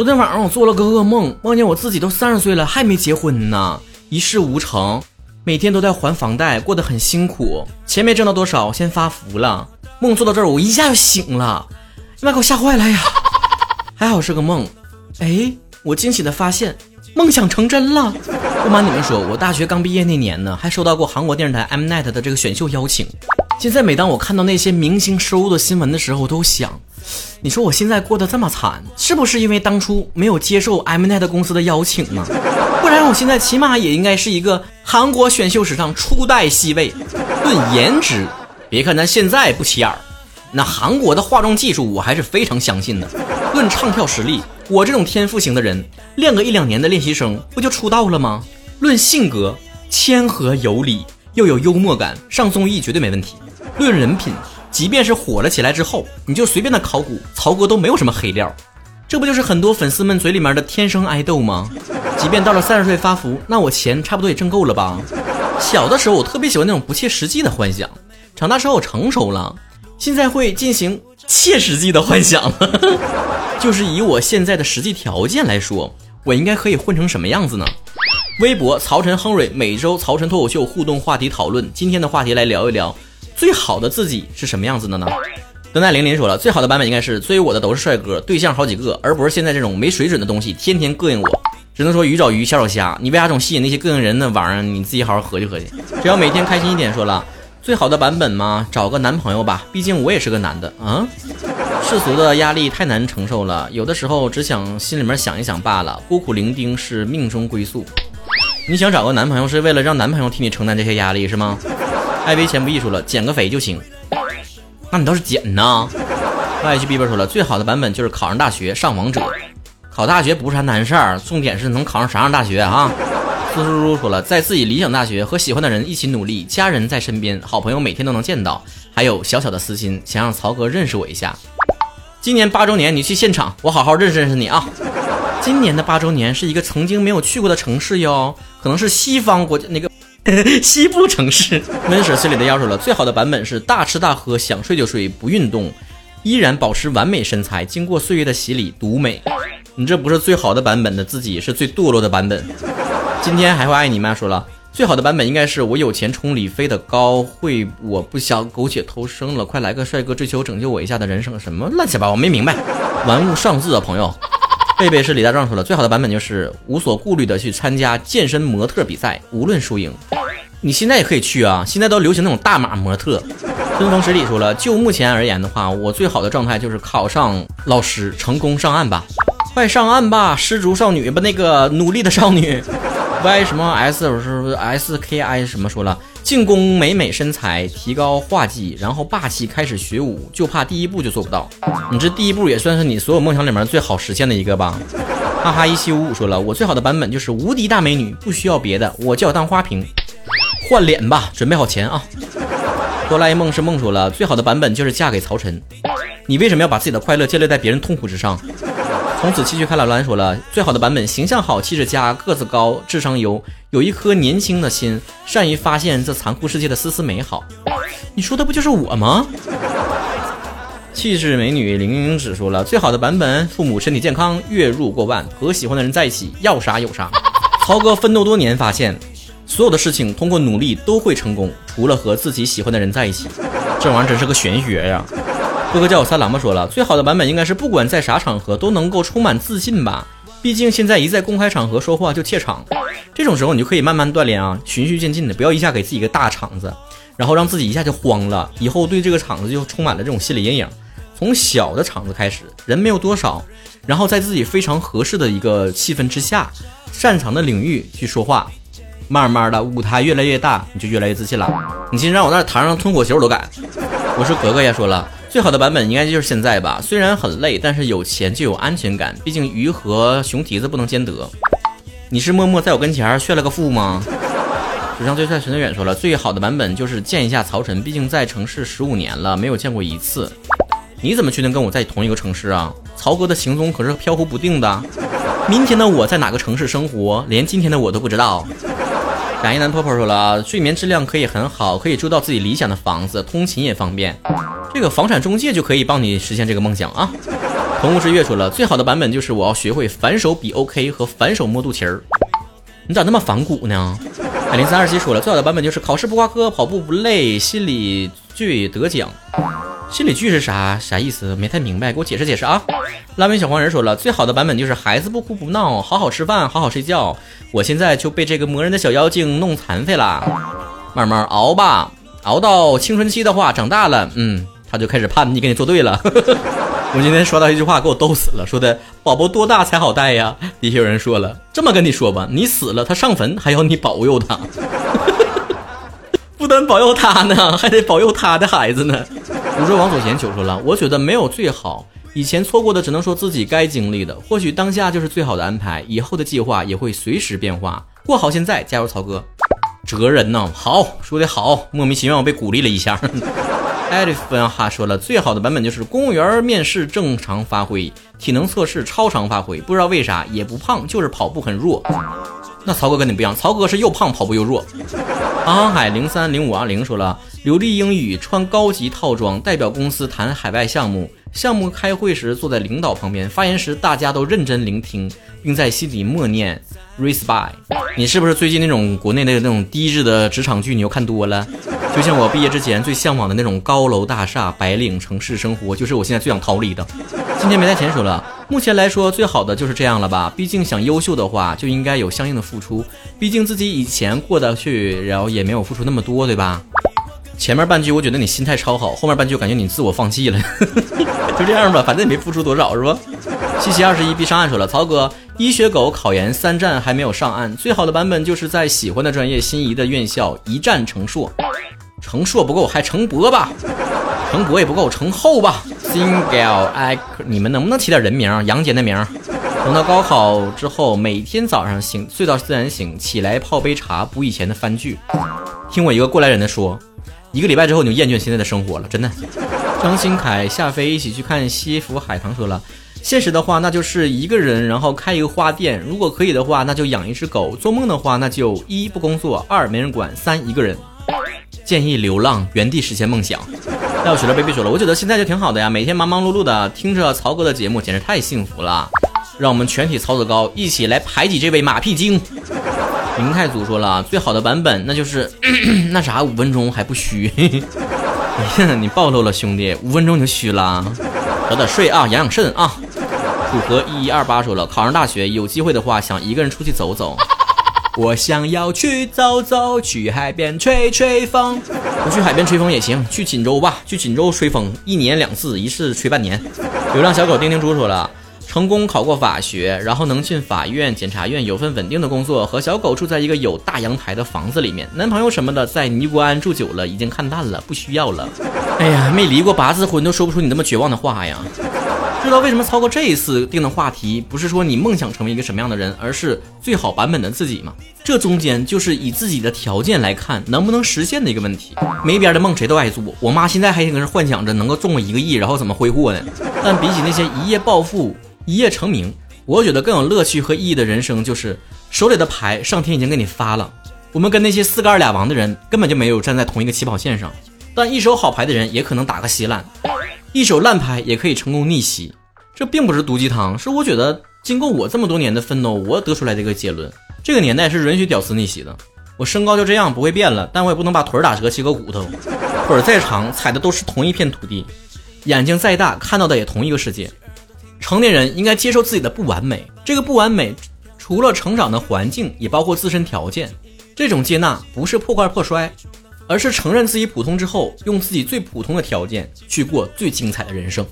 昨天晚上我做了个噩梦，梦见我自己都三十岁了还没结婚呢，一事无成，每天都在还房贷，过得很辛苦，钱没挣到多少，先发福了。梦做到这儿，我一下就醒了，妈给我吓坏了呀！还好是个梦，哎，我惊喜的发现梦想成真了。不瞒你们说，我大学刚毕业那年呢，还收到过韩国电视台 Mnet 的这个选秀邀请。现在每当我看到那些明星收入的新闻的时候，我都想。你说我现在过得这么惨，是不是因为当初没有接受 Mnet 公司的邀请呢？不然我现在起码也应该是一个韩国选秀史上初代 C 位。论颜值，别看咱现在不起眼儿，那韩国的化妆技术我还是非常相信的。论唱跳实力，我这种天赋型的人，练个一两年的练习生不就出道了吗？论性格，谦和有礼又有幽默感，上综艺绝对没问题。论人品。即便是火了起来之后，你就随便的考古，曹哥都没有什么黑料，这不就是很多粉丝们嘴里面的天生爱豆吗？即便到了三十岁发福，那我钱差不多也挣够了吧？小的时候我特别喜欢那种不切实际的幻想，长大之后成熟了，现在会进行切实际的幻想了，就是以我现在的实际条件来说，我应该可以混成什么样子呢？微博曹晨亨瑞每周曹晨脱口秀互动话题讨论，今天的话题来聊一聊。最好的自己是什么样子的呢？等待玲玲说了，最好的版本应该是追我的都是帅哥，对象好几个，而不是现在这种没水准的东西，天天膈应我。只能说鱼找鱼，虾找虾，你为啥总吸引那些膈应人的玩意儿？你自己好好合计合计。只要每天开心一点。说了，最好的版本嘛，找个男朋友吧，毕竟我也是个男的啊。世俗的压力太难承受了，有的时候只想心里面想一想罢了。孤苦伶仃是命中归宿。你想找个男朋友是为了让男朋友替你承担这些压力是吗？爱为钱不艺术了，减个肥就行。那你倒是减呐！外去 B 边说了，最好的版本就是考上大学上王者。考大学不是啥难事儿，重点是能考上啥样大学啊？苏叔叔说了，在自己理想大学和喜欢的人一起努力，家人在身边，好朋友每天都能见到，还有小小的私心，想让曹哥认识我一下。今年八周年，你去现场，我好好认识认识你啊！今年的八周年是一个曾经没有去过的城市哟，可能是西方国家那个。西部城市，闷水心里的要求了。最好的版本是大吃大喝，想睡就睡，不运动，依然保持完美身材，经过岁月的洗礼，独美。你这不是最好的版本的自己，是最堕落的版本。今天还会爱你吗？说了，最好的版本应该是我有钱冲李飞的高，会我不想苟且偷生了，快来个帅哥追求拯救我一下的人生，什么乱七八糟，我没明白。玩物丧志啊，朋友。贝贝是李大壮说的，最好的版本就是无所顾虑的去参加健身模特比赛，无论输赢。你现在也可以去啊，现在都流行那种大码模特。春风十里说了，就目前而言的话，我最好的状态就是考上老师，成功上岸吧，快上岸吧，失足少女不那个努力的少女。Y 什么 S 是 S K I 什么说了？进攻美美身材，提高画技，然后霸气开始学舞，就怕第一步就做不到。你这第一步也算是你所有梦想里面最好实现的一个吧？哈哈，一七五五说了，我最好的版本就是无敌大美女，不需要别的，我就要当花瓶，换脸吧，准备好钱啊！哆啦 A 梦是梦说了，最好的版本就是嫁给曹晨。你为什么要把自己的快乐建立在别人痛苦之上？从此继续开老蓝说了，最好的版本形象好，气质佳，个子高，智商优，有一颗年轻的心，善于发现这残酷世界的丝丝美好。你说的不就是我吗？气质美女玲玲只说了，最好的版本，父母身体健康，月入过万，和喜欢的人在一起，要啥有啥。曹哥奋斗多年，发现所有的事情通过努力都会成功，除了和自己喜欢的人在一起。这玩意儿真是个玄学呀。哥哥叫我三郎吧，说了最好的版本应该是不管在啥场合都能够充满自信吧。毕竟现在一在公开场合说话就怯场，这种时候你就可以慢慢锻炼啊，循序渐进的，不要一下给自己一个大场子，然后让自己一下就慌了，以后对这个场子就充满了这种心理阴影。从小的场子开始，人没有多少，然后在自己非常合适的一个气氛之下，擅长的领域去说话，慢慢的舞台越来越大，你就越来越自信了。你今天让我在台上吞火球我都敢。我说格格也说了。最好的版本应该就是现在吧，虽然很累，但是有钱就有安全感。毕竟鱼和熊蹄子不能兼得。你是默默在我跟前炫了个富吗？史上最帅陈德远说了，最好的版本就是见一下曹晨，毕竟在城市十五年了，没有见过一次。你怎么确定跟我在同一个城市啊？曹哥的行踪可是飘忽不定的。明天的我在哪个城市生活，连今天的我都不知道。感谢男婆婆说了啊，睡眠质量可以很好，可以住到自己理想的房子，通勤也方便。这个房产中介就可以帮你实现这个梦想啊！同物是月说了，最好的版本就是我要学会反手比 OK 和反手摸肚脐儿。你咋那么反骨呢？哎，零三二七说了，最好的版本就是考试不挂科，跑步不累，心理剧得奖。心理剧是啥啥意思？没太明白，给我解释解释啊！拉面小黄人说了，最好的版本就是孩子不哭不闹，好好吃饭，好好睡觉。我现在就被这个磨人的小妖精弄残废了，慢慢熬吧，熬到青春期的话，长大了，嗯，他就开始叛逆，跟你作对了。我今天刷到一句话，给我逗死了，说的宝宝多大才好带呀？底下有人说了，这么跟你说吧，你死了他上坟还要你保佑他，不但保佑他呢，还得保佑他的孩子呢。如说王祖贤求说了，我觉得没有最好，以前错过的只能说自己该经历的，或许当下就是最好的安排，以后的计划也会随时变化，过好现在，加油，曹哥，哲人呢？好，说的好，莫名其妙被鼓励了一下。艾利芬哈说了，最好的版本就是公务员面试正常发挥，体能测试超常发挥，不知道为啥也不胖，就是跑步很弱。那曹哥跟你不一样，曹哥是又胖跑步又弱。航航海零三零五二零说了，流利英语，穿高级套装，代表公司谈海外项目。项目开会时坐在领导旁边，发言时大家都认真聆听，并在心里默念 respect。你是不是最近那种国内的那种低质的职场剧你又看多了？就像我毕业之前最向往的那种高楼大厦、白领城市生活，就是我现在最想逃离的。今天没带钱说了，目前来说最好的就是这样了吧？毕竟想优秀的话，就应该有相应的付出。毕竟自己以前过得去，然后也没有付出那么多，对吧？前面半句我觉得你心态超好，后面半句感觉你自我放弃了，就这样吧，反正也没付出多少，是吧？七七二十一必上岸说了，曹哥，医学狗考研三战还没有上岸，最好的版本就是在喜欢的专业、心仪的院校一战成硕，成硕不够还成博吧，成博也不够，成后吧。Single I，你们能不能起点人名？杨戬的名。等到高考之后，每天早上醒睡到自然醒，起来泡杯茶，补以前的番剧。听我一个过来人的说。一个礼拜之后你就厌倦现在的生活了，真的。张新凯下飞一起去看西府海棠说了，现实的话那就是一个人，然后开一个花店。如果可以的话，那就养一只狗。做梦的话，那就一不工作，二没人管，三一个人。建议流浪，原地实现梦想。要许了 baby 说了，我觉得现在就挺好的呀，每天忙忙碌碌的，听着曹哥的节目，简直太幸福了。让我们全体曹子高一起来排挤这位马屁精。明太祖说了，最好的版本那就是那啥，五分钟还不虚。哎呀，你暴露了，兄弟，五分钟你就虚了。早点睡啊，养养肾啊。楚河一一二八说了，考上大学有机会的话，想一个人出去走走。我想要去走走，去海边吹吹风。不去海边吹风也行，去锦州吧，去锦州吹风，一年两次，一次吹半年。流浪小狗丁丁猪说了。成功考过法学，然后能进法院、检察院，有份稳定的工作，和小狗住在一个有大阳台的房子里面。男朋友什么的在尼姑庵住久了，已经看淡了，不需要了。哎呀，没离过八次婚都说不出你那么绝望的话呀！知道为什么操哥这一次定的话题不是说你梦想成为一个什么样的人，而是最好版本的自己吗？这中间就是以自己的条件来看能不能实现的一个问题。没边的梦谁都爱做。我妈现在还搁那幻想着能够中个一个亿，然后怎么挥霍呢？但比起那些一夜暴富。一夜成名，我觉得更有乐趣和意义的人生就是手里的牌，上天已经给你发了。我们跟那些四个二俩王的人根本就没有站在同一个起跑线上，但一手好牌的人也可能打个稀烂，一手烂牌也可以成功逆袭。这并不是毒鸡汤，是我觉得经过我这么多年的奋斗，我得出来的一个结论。这个年代是允许屌丝逆袭的。我身高就这样不会变了，但我也不能把腿打折切个骨头。腿再长踩的都是同一片土地，眼睛再大看到的也同一个世界。成年人应该接受自己的不完美，这个不完美除了成长的环境，也包括自身条件。这种接纳不是破罐破摔，而是承认自己普通之后，用自己最普通的条件去过最精彩的人生。